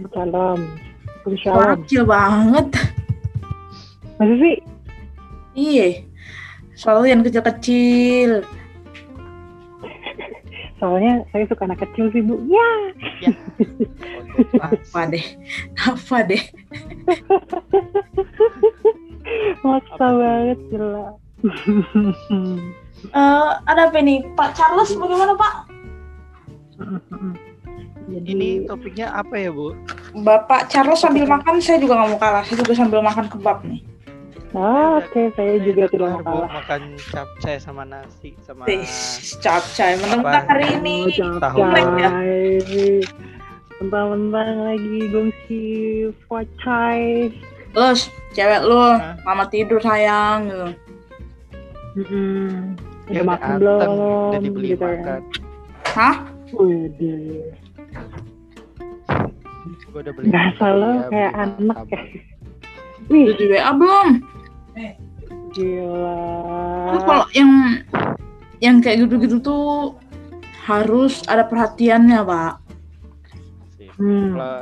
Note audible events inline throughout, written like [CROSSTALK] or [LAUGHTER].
Waalaikumsalam. Waalaikumsalam. kecil banget. Masa sih? Iya. Selalu yang kecil-kecil. Soalnya saya suka anak kecil sih, Bu. Ya. Apa deh? Apa deh? Maksa Apa banget, gila. [LAUGHS] Eh, ada apa nih? Pak Charles bagaimana Pak? Jadi, Ini topiknya apa ya bu? Bapak Charles sambil makan, saya juga nggak mau kalah. Saya juga sambil makan kebab nih. Ah, oke, saya juga udah tidak mau kalah. Makan capcay sama nasi sama Tis, capcay. Mentang-mentang hari ini. Oh, Tahu. capcay. Mentang-mentang lagi gongsi pocai. Terus, cewek lu, Hah? mama tidur sayang. Gitu. Mm-mm. Ya Udah udah makan belum? udah dibeli gitu ya. makan. Hah? Widih. Gue udah beli. Lo ya, kayak anak ya. Wih, Udah di WA belum? gila. Terus kalau yang yang kayak gitu-gitu tuh harus ada perhatiannya, Pak. Sip. Hmm. Kalau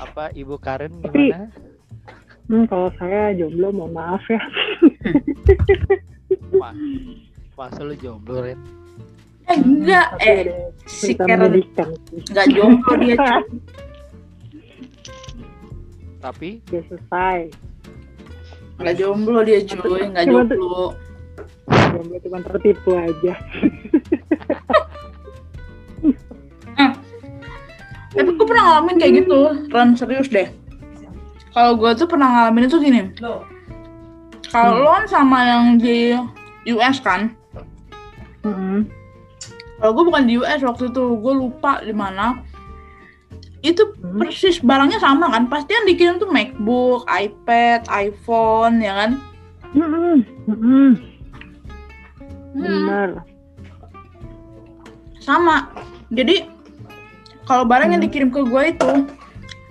apa Ibu Karen Tapi- gimana? Hmm, kalau saya jomblo, mohon maaf ya. [LAUGHS] Ma masa lu jomblo Ren? Eh, enggak. Eh, si Karen enggak jomblo dia. Tapi Udah selesai. Enggak jomblo dia, cuy. Tuh- jomblo. Jomblo cuma tertipu aja. Tapi gue pernah ngalamin kayak gitu, Ren serius deh. Kalau gue tuh pernah ngalamin itu gini. Kalau lo kan sama yang di US kan, Mm-mm. kalau gue bukan di US waktu itu, gue lupa di mana. Itu Hmm. persis barangnya sama kan, pasti yang dikirim tuh MacBook, iPad, iPhone, ya kan? Mm-mm. Mm-mm. Hmm, Benar. sama. Jadi kalau barang yang Hmm. dikirim ke gue itu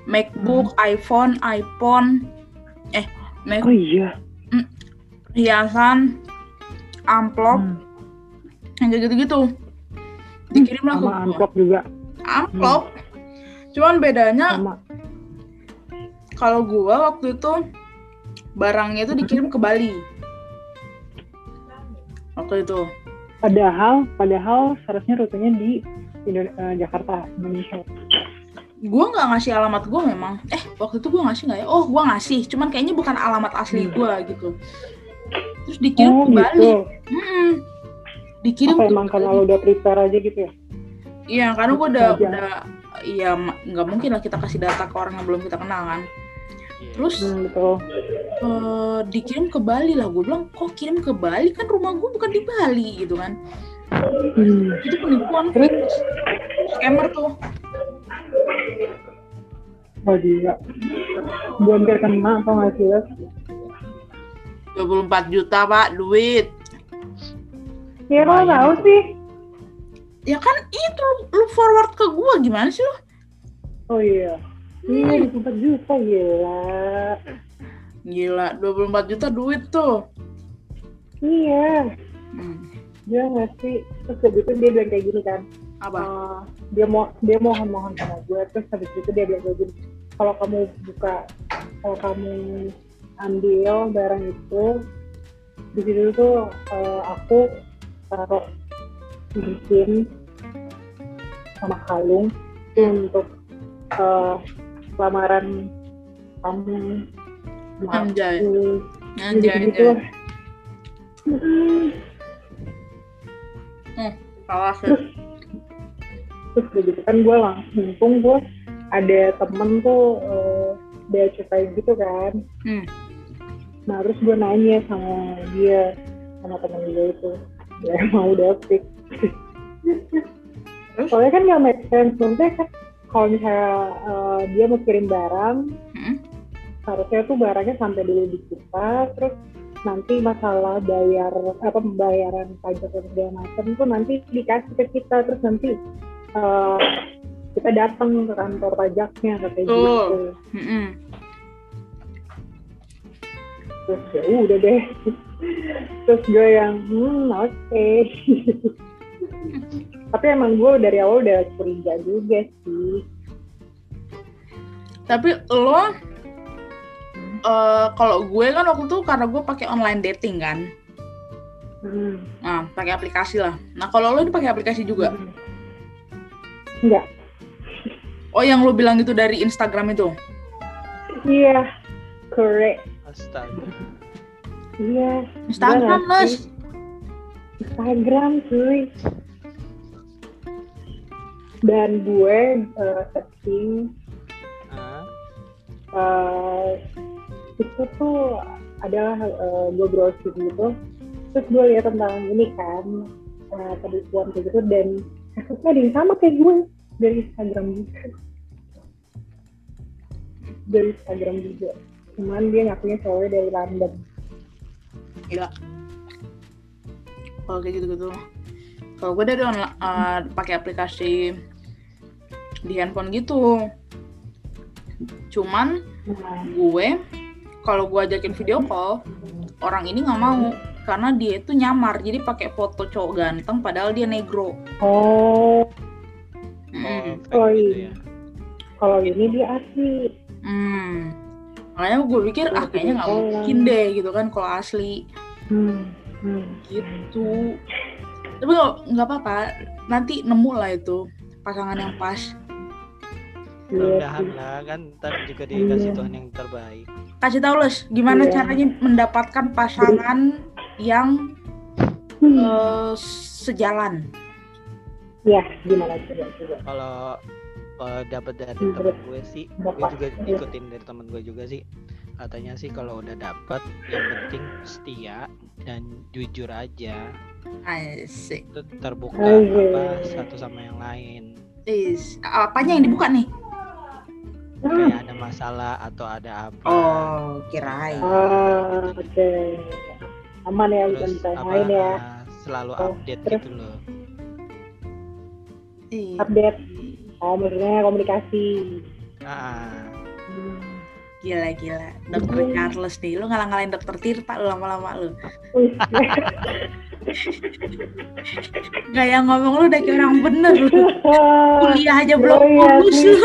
MacBook, iPhone, iPhone, eh, Mac, Oh iya. hiasan, amplop, Hmm. yang gitu-gitu. Dikirim lah ke gue. amplop juga. Amplop. Cuman bedanya kalau gua waktu itu barangnya itu dikirim ke Bali. Waktu itu. Padahal, padahal seharusnya rutenya di Indo- eh, Jakarta, Indonesia. Gua nggak ngasih alamat gua memang. Eh, waktu itu gua ngasih nggak ya? Oh, gua ngasih. Cuman kayaknya bukan alamat asli Hmm. gua gitu. Terus dikirim oh ke Bali. gitu. Mm-mm. Dikirim Apa ke emang karena lo udah prepare aja gitu ya? Iya, karena gua udah Aja. udah iya ma- nggak mungkin lah kita kasih data ke orang yang belum kita kenal kan. Iya. Terus Hmm, betul. eh, dikirim ke Bali lah. Gue bilang, kok kirim ke Bali? Kan rumah gue bukan di Bali gitu kan. Hmm. Itu penipuan Terus? Scammer tuh. Oh gila. Gue hampir kena atau nggak sih Les? 24 juta pak duit. Ya lo tahu sih. Ya kan itu lu forward ke gue gimana sih lu? Oh iya. Iya, 24 juta gila. Gila, 24 juta duit tuh. Iya. Hmm. Dia ngasih, terus habis itu dia bilang kayak gini kan. Apa? eh, dia mau dia mohon mohon sama gue terus habis itu dia bilang kayak gini kalau kamu buka kalau kamu ambil barang itu di situ tuh eh, aku taruh cincin sama kalung untuk eh, lamaran kamu Anjay. Anjay, gitu anjay. Salah sih. terus udah gitu kan gue langsung mumpung gue ada temen tuh eh, bea cukai gitu kan Hmm. nah terus gue nanya sama dia sama temen gue itu ya mau dapet Terus? soalnya kan gak make sense maksudnya kan kalau misalnya eh, dia mau kirim barang Hmm. harusnya tuh barangnya sampai dulu di kita terus nanti masalah bayar apa pembayaran pajak dan segala macam tuh nanti dikasih ke kita terus nanti eh, kita datang ke kantor pajaknya kayak Betul. gitu Mm-mm. terus ya udah deh terus gue yang hmm oke [LAUGHS] tapi emang gue dari awal udah curiga juga sih Tapi lo eh kalau gue kan waktu itu karena gue pakai online dating kan. Hmm. Nah, pakai aplikasi lah. Nah, kalau lo ini pakai aplikasi juga. Hmm. Enggak. Oh, yang lo bilang itu dari Instagram itu. Iya. Correct. Astaga. Iya. Instagram, Gimana Les. sih? Instagram cuy. Dan gue eh, searching Ah, eh, itu tuh adalah eh, gue browsing gitu. Terus gue lihat tentang ini kan uh, penipuan kayak gitu dan kasusnya ada yang sama kayak gue dari Instagram juga. Dari Instagram juga. Cuman dia ngakunya cowok dari London Gila. Kalau kayak gitu-gitu. Kalau gue dari eh, pakai aplikasi di handphone gitu. Cuman gue kalau gue ajakin video call orang ini nggak mau karena dia itu nyamar jadi pakai foto cowok ganteng padahal dia negro. oh oh, Mm. fake Oh, iya. ya. kalau ini dia asli Hmm. Makanya gue pikir ah kayaknya nggak mungkin deh gitu kan kalau asli hmm. Hmm. gitu. Tapi nggak nggak apa-apa nanti nemu lah itu pasangan yang pas. Iya Mudah-mudahan lah kan ntar juga dikasih Iya. Tuhan yang terbaik. Kasih tahu Les gimana Iya. caranya mendapatkan pasangan yang Hmm. eh, sejalan. ya gimana coba Kalau kalau dapat dari Hmm, temen gue sih, gue juga ikutin dari temen gue juga sih. Katanya sih kalau udah dapat yang penting setia dan jujur aja. Asik. Itu terbuka Asik. apa satu sama yang lain. Is, apanya yang dibuka nih? Hmm. Kayak ada masalah atau ada apa. Oh, kirain. Ah, oke. Aman ya, Terus apa lain ya. selalu Oh, update terus? gitu loh. Ih. Update. Oh, maksudnya komunikasi. Ah, Hmm. Gila gila. Dokter Iya. Charles nih, lu ngalah-ngalahin dokter Tirta lu lama-lama lu. Wih, Gaya ngomong lu udah kayak orang bener lu. [LAUGHS] Kuliah aja belum Oh, iya lulus lu.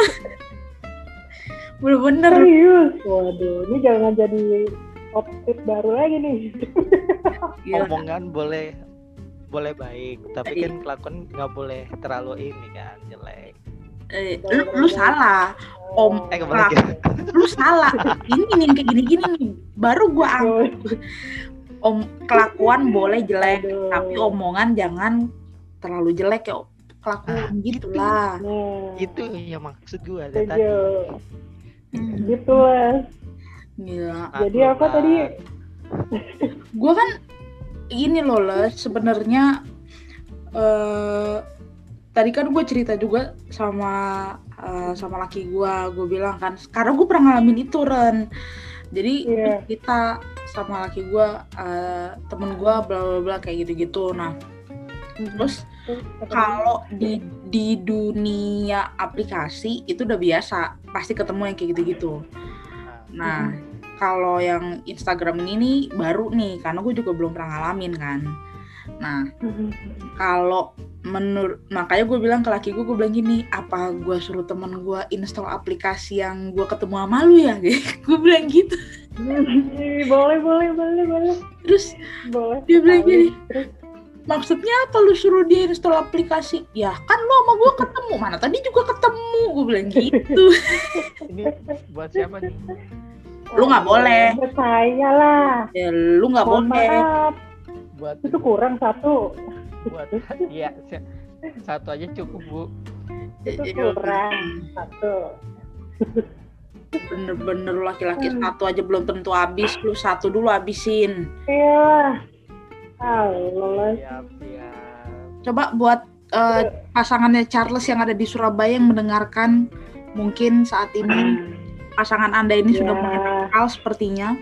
Bener-bener. Serius? Waduh, ini jangan jadi topik baru lagi nih. Gila. [LAUGHS] omongan boleh boleh baik, tapi Iya. kan kelakuan nggak boleh terlalu ini kan jelek. Eh, lu, lu salah. Om, Eh lu salah. Ini nih kayak gini-gini nih. Baru gua angkat. Om kelakuan boleh jelek, Aduh. tapi omongan jangan terlalu jelek ya. Ah, Kelakuan gitu lah. Nah, itu yang maksud gue dari tadi. Hmm, Gitu lah. Gila. Jadi apa tadi? [LAUGHS] gue kan ini loh Les sebenarnya eh tadi kan gue cerita juga sama eh, sama laki gue gue bilang kan karena gue pernah ngalamin itu Ren jadi Iya. kita sama laki gue eh, temen gue bla bla bla kayak gitu gitu nah terus kalau di di dunia aplikasi itu udah biasa. Pasti ketemu yang kayak gitu gitu nah kalau yang Instagram ini nih baru nih. Karena gue juga belum pernah ngalamin kan. Nah kalau menurut makanya gue bilang ke laki gue gue bilang gini apa gue suruh temen gue install aplikasi yang gue ketemu sama lu ya? [LAUGHS] Gue bilang gitu. Boleh, boleh, boleh, boleh. terus Boleh. Dia bilang gini. Maksudnya apa lu suruh dia install aplikasi ya kan lu sama gue ketemu mana tadi juga ketemu gue bilang gitu [LAUGHS] Ini buat siapa nih? Lu nggak boleh. Buat saya lah. ya lu nggak boleh maaf. Buat Itu kurang satu. buat iya satu aja cukup bu. Itu Ya, kurang satu. bener-bener laki-laki Hmm. satu aja belum tentu habis lu satu dulu habisin Iya. Siap siap. coba buat eh, pasangannya Charles yang ada di Surabaya yang mendengarkan mungkin saat ini pasangan anda ini sudah Ya. mulai nakal sepertinya [LAUGHS]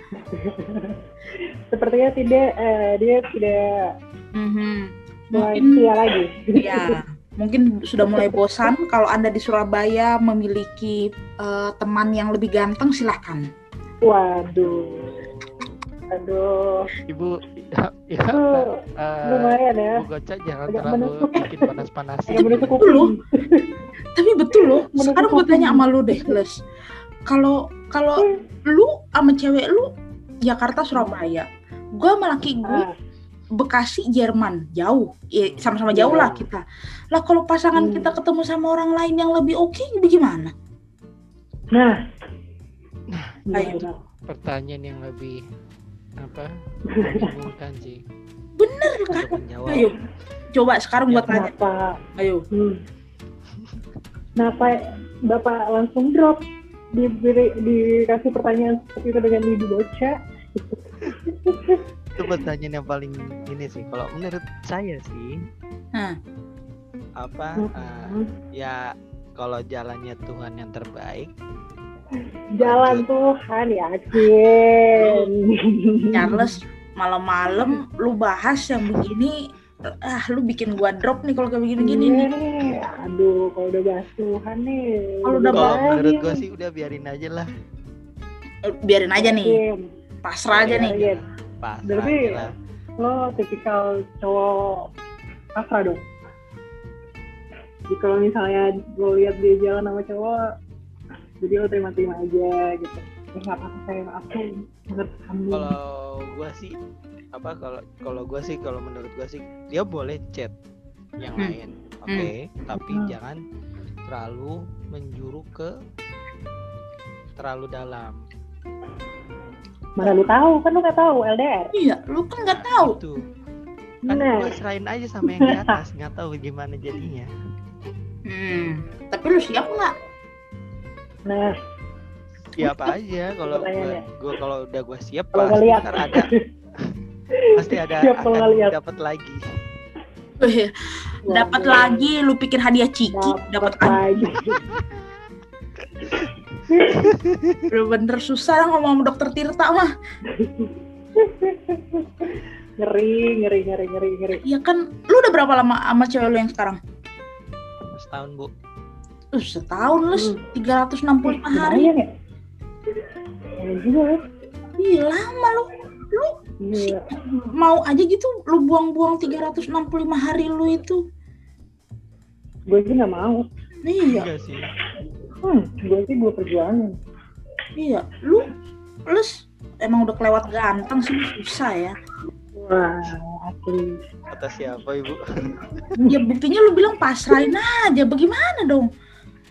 Sepertinya tidak, eh, dia tidak Mhm. mulai mungkin setia lagi. [LAUGHS] ya mungkin sudah mulai bosan kalau anda di Surabaya memiliki eh, teman yang lebih ganteng silahkan Waduh. Aduh. Ibu [LAUGHS] ya, ya, eh, lumayan ya. Bu Goca jangan Agak terlalu menusuk. bikin panas-panas. Agak menusuk Betul loh. kuping. tapi betul loh sekarang gue tanya sama lu deh Les kalau kalau lu sama cewek lu Jakarta Surabaya gue sama laki gue Ah, Bekasi Jerman jauh ya, sama-sama jauh lah Iya. kita lah kalau pasangan Hmm. kita ketemu sama orang lain yang lebih oke bagaimana nah Ayo. gimana? Pertanyaan yang lebih apa? Sih. bener kan ayo coba sekarang buat tanya kenapa ayo hmm. kenapa bapak langsung drop diberi dikasih pertanyaan seperti itu dengan ibu baca Itu pertanyaan yang paling ini sih. Kalau menurut saya sih Nah. apa? Hmm. ya kalau jalannya Tuhan yang terbaik, jalan Tuhan yakin Charles malam-malam lu bahas yang begini ah lu bikin gua drop nih kalau kayak begini-gini Iya nih. Nih aduh kalau udah bahas Tuhan nih. Kalau udah kalau bahas menurut gue sih udah biarin aja lah. Eh, biarin aja nih. Pasrah aja nih. Yakin. Pas Berarti- aja lah. lo tipikal cowok pasrah dong? Jadi kalau misalnya gue lihat dia jalan sama cowok jadi lo terima-terima aja gitu ya nggak apa-apa sayang aku menurut kamu Kalau gue sih apa kalau kalau gue sih kalau menurut gue sih dia boleh chat yang Hmm. lain, oke, tapi Hmm. jangan terlalu menjuru ke terlalu dalam. mana lu tahu kan lu nggak tahu LDR iya lu kan nggak tahu Itu kan nah gue serahin aja sama yang di atas, nggak tahu gimana jadinya. hmm. tapi lu siap nggak nah. Siap aja kalau gue kalau udah gue siap kalau pasti ntar ada. [LAUGHS] Pasti ada Siap akan ngeliat. dapat lagi. Wih, dapat Waduh, lagi lu pikir hadiah ciki dapat lagi. bener-bener susah ngomong sama dokter Tirta mah. Ngeri ngeri ngeri ngeri ngeri. Iya kan lu udah berapa lama sama cewek lu yang sekarang? Setahun bu. Uh, setahun les Hmm. 365 hari lumayan ya. Lumayan juga ya. Iya lama lu. Lu Gila. mau aja gitu lu buang-buang 365 hari lu itu. Gue sih nggak mau. Iya. Enggak sih. hmm gue sih gue perjuangin. Iya. Lu plus emang udah kelewat ganteng sih susah ya. Wah asli. Kata siapa ibu? ya buktinya lu bilang pasrahin aja. Bagaimana dong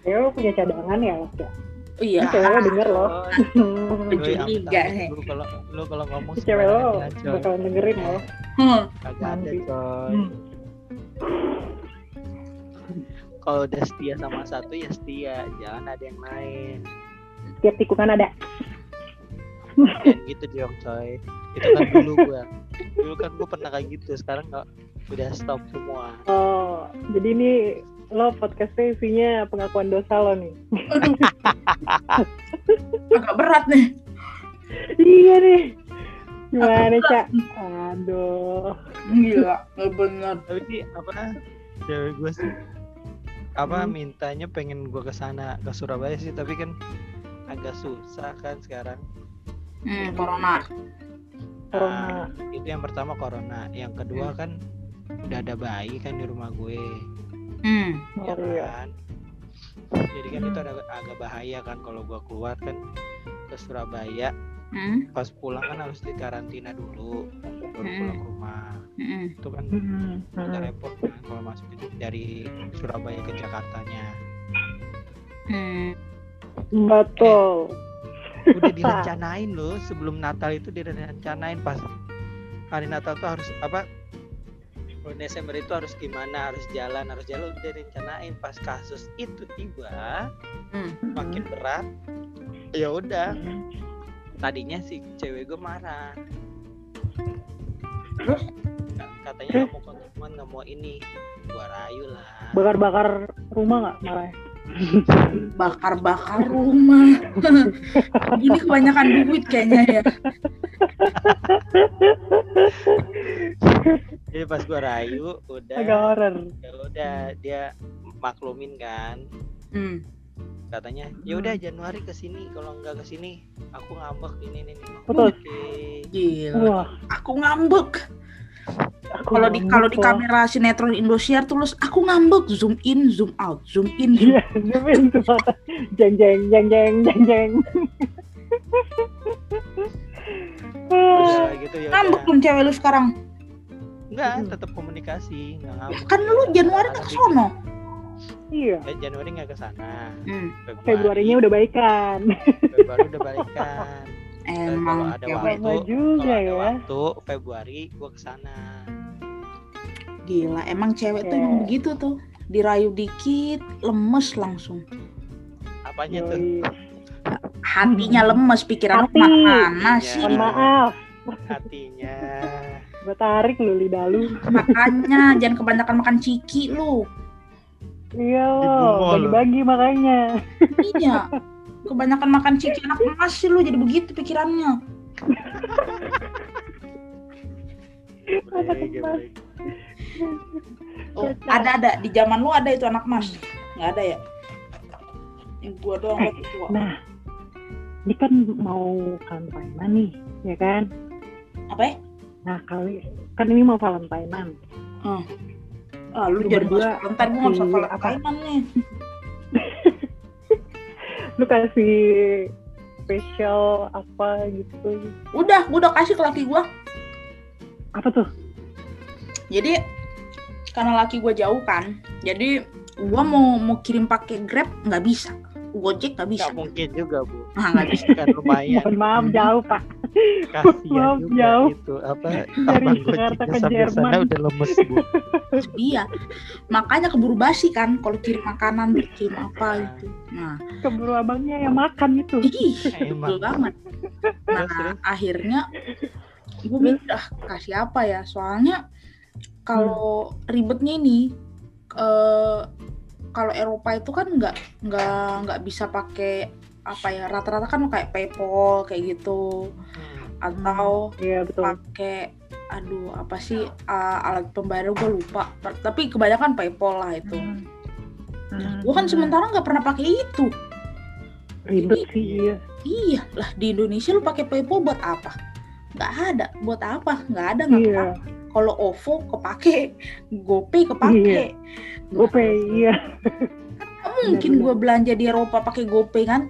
ya lo punya cadangan ya Mas ya iya Ini cewek lo denger Oh, [LAUGHS] juga, amit-amit he. lu kalau lu kalau ngomong Ini cewek lo bakalan dengerin loh Hmm. Kagak ada coy. Hmm. Kalau udah setia sama satu ya setia, jangan ada yang lain. tiap tikungan ada Kayak gitu dong coy. Itu kan dulu gua. Dulu kan gua pernah kayak gitu, sekarang nggak udah stop semua. oh jadi ini lo podcastnya isinya pengakuan dosa lo nih. [LAUGHS] Agak berat nih. Iya nih gimana cak? aduh. Gila nggak bener Tapi sih apa cewek gua sih apa Hmm. mintanya pengen gua ke sana ke Surabaya sih. Tapi kan agak susah kan sekarang. hmm, corona. Corona. Nah, itu yang pertama corona, yang kedua kan udah ada bayi kan di rumah gue. Hmm. ya kan jadi kan itu ada agak bahaya kan kalau gua keluar kan ke Surabaya Hmm. pas pulang kan harus dikarantina dulu baru Hmm. pulang ke rumah Hmm. itu kan Hmm, agak hmm. repot kan kalau masuk dari- dari Surabaya ke Jakartanya Hmm. betul udah direncanain [LAUGHS] loh sebelum Natal itu direncanain pas hari Natal tuh harus apa bulan Desember itu harus gimana? Harus jalan harus jalan. Udah direncanain pas kasus itu tiba Hmm. makin berat ya udah. Tadinya si cewek gue marah. Terus? Ka- katanya nggak mau komitmen nggak mau ini. Gua rayu lah. Bakar-bakar rumah nggak marah [LAUGHS] bakar-bakar rumah. [LAUGHS] Ini kebanyakan duit kayaknya ya [LAUGHS] jadi pas gua rayu udah. Agak horor. Ya udah dia maklumin kan. Hmm. katanya ya udah Januari ke sini. Kalau nggak ke sini aku ngambek. Ini ini ini. Betul. gila. Wah. Aku ngambek. Aku kalau di kalau di kamera sinetron Indosiar tuh terus aku ngambek. Zoom in zoom out. Zoom in zoom Iya, zoom in. Jeng jeng jeng jeng jeng jeng. udah [LAUGHS] gitu ya ngambek dong cewek lu sekarang enggak tetap komunikasi nggak ngambek kan lu Januari kan ke sono Iya, Eh, Januari nggak ke sana hmm. Februarinya udah baikan. Februari udah [LAUGHS] balikan Dan emang kalau ada cewek waktu juga kalau ada ya. waktu Februari gua ke sana gila emang cewek tuh Oke. emang begitu tuh dirayu dikit lemes langsung apanya tuh Yoi. hatinya lemes pikiran Hati. mana Iya. sih Mohon maaf, hatinya gue tarik lu lidah lu. makanya jangan kebanyakan makan ciki lu. Iya bagi-bagi makanya. iya. Kebanyakan makan ciki anak emas sih lu jadi begitu pikirannya. Oh, ada ada. Di zaman lu ada itu anak mas. Nggak ada ya? Yang gua doang Eh, waktu tua. Nah, ini kan mau Valentine nih, ya kan? apa ya Nah, kali kan ini mau Valentine. ah lu Lu jadi mas ntar gua nggak bisa kasih apa? valentine nih [LAUGHS] Lu kasih spesial apa gitu? udah gua udah kasih ke laki gua Apa tuh? jadi karena laki gua jauh kan jadi gua mau mau kirim pakai grab nggak bisa gojek nggak bisa. Nggak mungkin juga bu. Nah [LAUGHS] nggak bisa. Kan lumayan. Mohon maaf jauh pak. kasihan Maaf, juga jauh. itu apa Dari Jakarta ke Jerman. sana udah lemes bu. [LAUGHS] Iya. Makanya keburu basi kan kalau kirim makanan kirim apa gitu. Nah. Keburu abangnya yang makan itu. ih betul banget. Nah Terus, akhirnya gue mikir ah kasih apa ya? Soalnya kalau ribetnya ini eh kalau Eropa itu kan nggak nggak nggak bisa pakai apa ya rata-rata kan kayak PayPal kayak gitu Hmm. atau Iya betul. pakai aduh apa sih uh, alat pembayaran gue lupa tapi kebanyakan PayPal lah itu Hmm. gue kan sementara nggak pernah pakai itu ribet sih iya. iya lah di Indonesia lu pakai PayPal buat apa nggak ada buat apa nggak ada nggak Iya. apa kalau OVO kepake GoPay kepake GoPay iya. Nggak mungkin Benar, gue belanja di Eropa pakai GoPay kan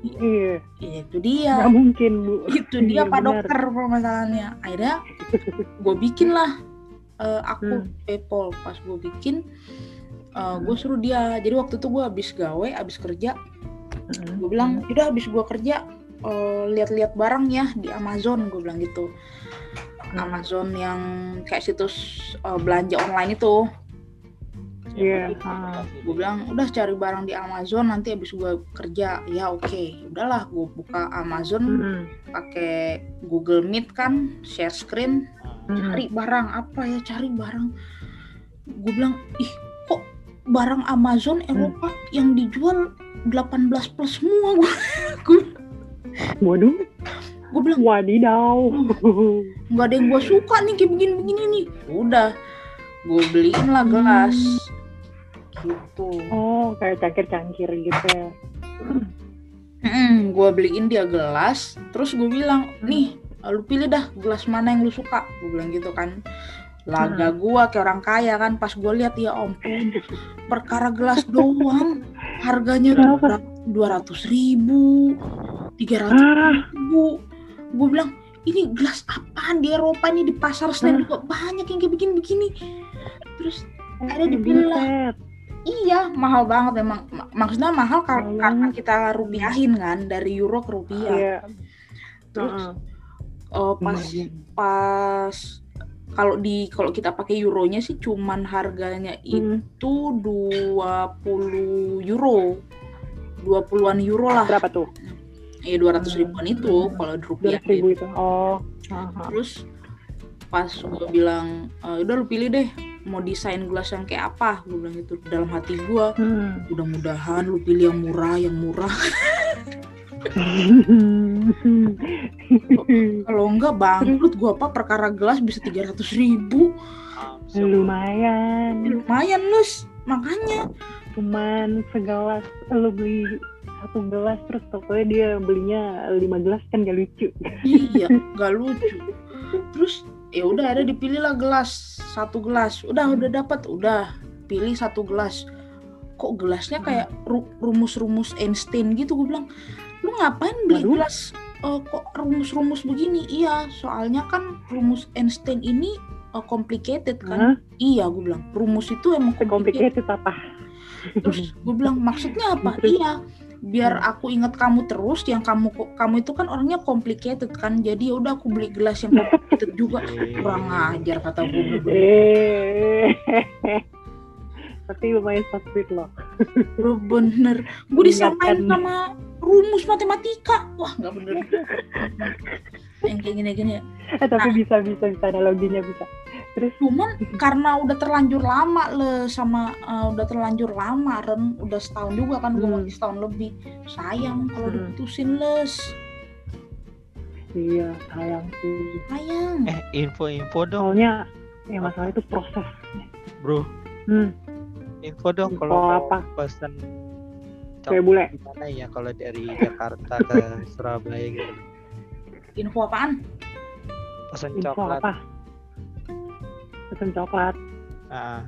Iya. Ya, itu dia Nggak mungkin bu. itu dia Iya, pak benar. dokter permasalahannya akhirnya gue bikin lah eh, aku Hmm. PayPal pas gue bikin gue suruh dia jadi waktu itu gue habis gawe habis kerja Hmm. gue bilang udah habis gue kerja eh, lihat-lihat barang ya di Amazon gue bilang gitu. Amazon yang kayak situs eh, belanja online itu Iya, Yang ah. aplikasi gue bilang udah cari barang di Amazon nanti habis gue kerja ya oke udahlah gue buka Amazon Hmm. pakai Google Meet kan share screen Ah, Hmm. cari barang apa ya cari barang gue bilang ih kok barang Amazon Eropa yang dijual 18 plus semua gue [LAUGHS] Waduh. Gue bilang Wadidaw. nggak ada yang gue suka nih kayak begini-begini nih. Udah gue beliin lah gelas. Gitu. Oh, kayak cangkir-cangkir gitu ya. gue beliin dia gelas. Terus gue bilang nih lu pilih dah gelas mana yang lu suka. Gue bilang gitu kan. Laga gua kayak orang kaya kan pas gue lihat ya ampun perkara gelas doang. Harganya dua ratus ribu tiga ratus Ah, ribu gue bilang ini gelas apaan di Eropa ini di pasar Senen juga banyak yang kayak begini-begini. Terus Ada di buset. iya mahal banget memang Ma- maksudnya mahal kar- Mahal karena kita rupiahin kan dari euro ke rupiah. Iya. terus eh, pas pas kalau di kalau kita pakai euronya sih cuman harganya Hmm. itu 20 euro. 20-an euro lah. Berapa tuh? Ya 200 ribuan itu kalau di Dua rupiah ribu itu. Oh. Aha. terus pas gue bilang "Eh, udah lu pilih deh mau desain gelas yang kayak apa gue bilang gitu dalam hati gue Hmm. mudah-mudahan lu pilih yang murah yang murah [LAUGHS] kalau enggak bangkrut gue apa perkara gelas bisa 300 ribu langsung. Lumayan. lumayan lus makanya Cuman segelas lu beli satu gelas terus tokonya dia belinya lima gelas kan gak lucu. iya gak lucu. Terus ya udah ada dipilih lah gelas satu gelas. Udah udah dapat udah. Pilih satu gelas. Kok gelasnya kayak ru- rumus-rumus Einstein gitu gue bilang. Lu ngapain beli Waduh. gelas eh, kok rumus-rumus begini? Iya soalnya kan rumus Einstein ini eh, complicated kan? Hah? iya gue bilang. Rumus itu emang complicated Complicated apa? terus gue bilang maksudnya apa? Iya biar aku ingat kamu terus yang kamu kamu itu kan orangnya complicated kan jadi ya udah aku beli gelas yang complicated juga. Kurang ajar kata gue Eh. Tapi lumayan sweet loh. Bener. Gue disamain sama rumus matematika. Wah nggak bener. [LAUGHS] Yang kayak gini-gini. Ya Eh, tapi bisa bisa bisa analoginya bisa. Terus cuman karena udah terlanjur lama le sama eh, udah terlanjur lama Ren udah setahun juga kan gue Hmm. masih setahun lebih sayang kalau Hmm. diputusin les iya sayang sih. sayang Eh info-info dong Soalnya ya masalah itu proses. bro. Hmm, Info dong Info kalau apa? pesan kayak bule. gimana ya kalau dari Jakarta ke [LAUGHS] Surabaya gitu. info apaan Pesan Info coklat. apa? Pesan coklat. Ah,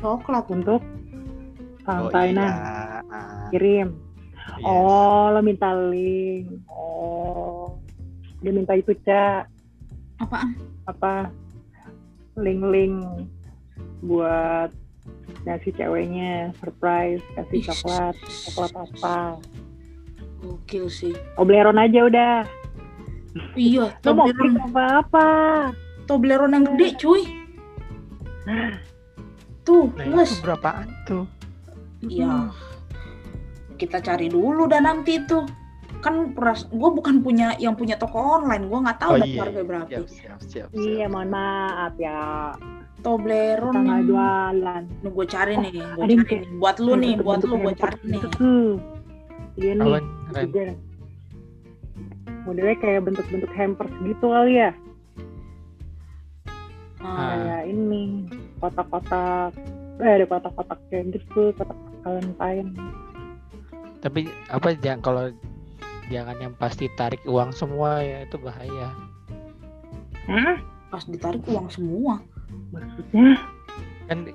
coklat untuk oh Valentine iya. Ah, kirim. yes. Oh, lo minta link. Oh, dia minta itu cak. Apaan? Apa? Link-link buat ngasih ceweknya surprise kasih Ih, coklat coklat apa. Gokil sih. Toblerone aja udah. Iya lo mau Toblerone beli apa apa Toblerone yang gede cuy tuh Nah, itu berapaan tuh? Iya. Kita cari dulu dan nanti tuh. Kan peras gue bukan punya yang punya toko online. Gue nggak tahu Oh iya, harga berapa. Siap, siap, siap. iya siap. mohon maaf ya. Toblerone. Tengah yang jualan. Nih gue cari nih gue cari nih. Buat lu nih buat lu gue cari nih. iya nih modelnya kayak bentuk-bentuk hampers gitu kali ya. Ah, kayak ini kotak-kotak eh ada kotak-kotak kayak gitu kotak Valentine. Tapi apa jangan kalau jangan yang pasti tarik uang semua ya itu bahaya. Hah? pas ditarik uang semua? Maksudnya? Kan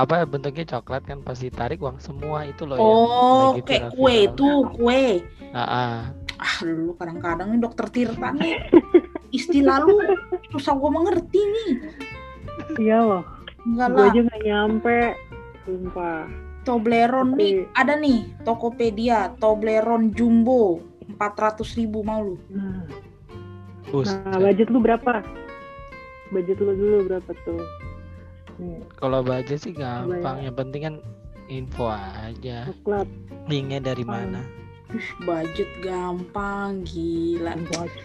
apa bentuknya coklat kan pasti tarik uang semua itu loh oh yang lagi kayak kue itu kue. Ah, ah. ah lu kadang-kadang nih dokter Tirta nih. Istilah lu susah gue mengerti nih. Iya loh enggak gue lah. aja nggak nyampe sumpah. Toblerone nih Tapi- ada nih Tokopedia Toblerone Jumbo 400.000 ribu mau lu? Nah, nah budget lu berapa? Budget lu dulu berapa tuh? Nih. Kalau budget sih gampang, yang penting kan info aja. coklat. Linknya dari Hmm. mana? Budget gampang gila. Budget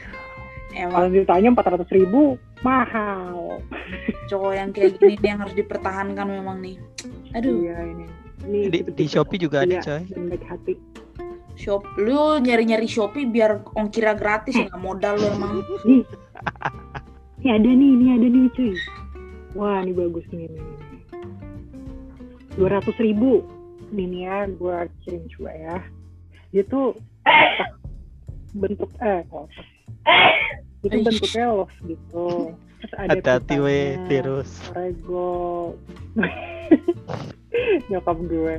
emang kalau ditanya empat ratus ribu mahal. Cowok yang kayak gini nih yang harus dipertahankan memang nih. Aduh. Iya ini. Ini Di, di Shopee juga ada Iya. coy. hati. Shop lu nyari-nyari Shopee biar ongkirnya gratis nggak modal lu emang. Nih. Ini ada nih ini ada nih cuy. Wah ini bagus nih ini dua ratus ribu. Ini nih ya gue kirim juga ya. Dia tuh bentuk eh kotak itu bentuknya love gitu. Terus ada Hati-hati weh pitanya, virus. Orego. [LAUGHS] Nyokap gue.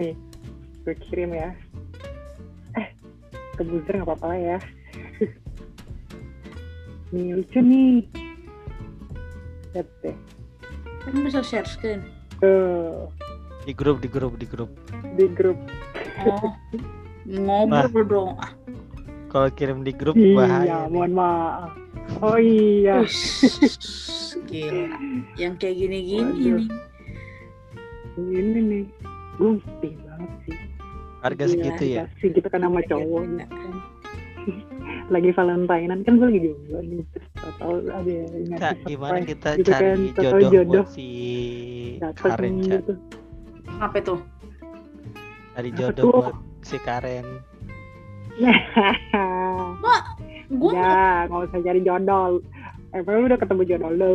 Nih gue kirim ya. Eh kebuzer nggak apa-apa lah ya. [LAUGHS] Nih lucu nih. Lihat deh. Kan bisa share screen. Tuh. Di grup, di grup, di grup. di grup. Oh. [LAUGHS] Ngobrol dong. Ah Kalau kirim di grup iya bahaya. nih. mohon maaf. Oh iya. Ush, gila. Yang kayak gini-gini nih. Ini nih sedih banget sih. Harga Gila, segitu ya. sih gitu kan sama cowok. gitu kan. [LAUGHS] lagi Valentinean kan gue lagi jomblo nih terus tau ada yang ngasih Kak, gimana kita gitu cari kan, jodoh, jodoh buat si Karen, gitu. Apa tuh? Cari jodoh buat si Karen. [LAUGHS] gue ya nggak usah cari jodoh. Emang udah ketemu jodoh lo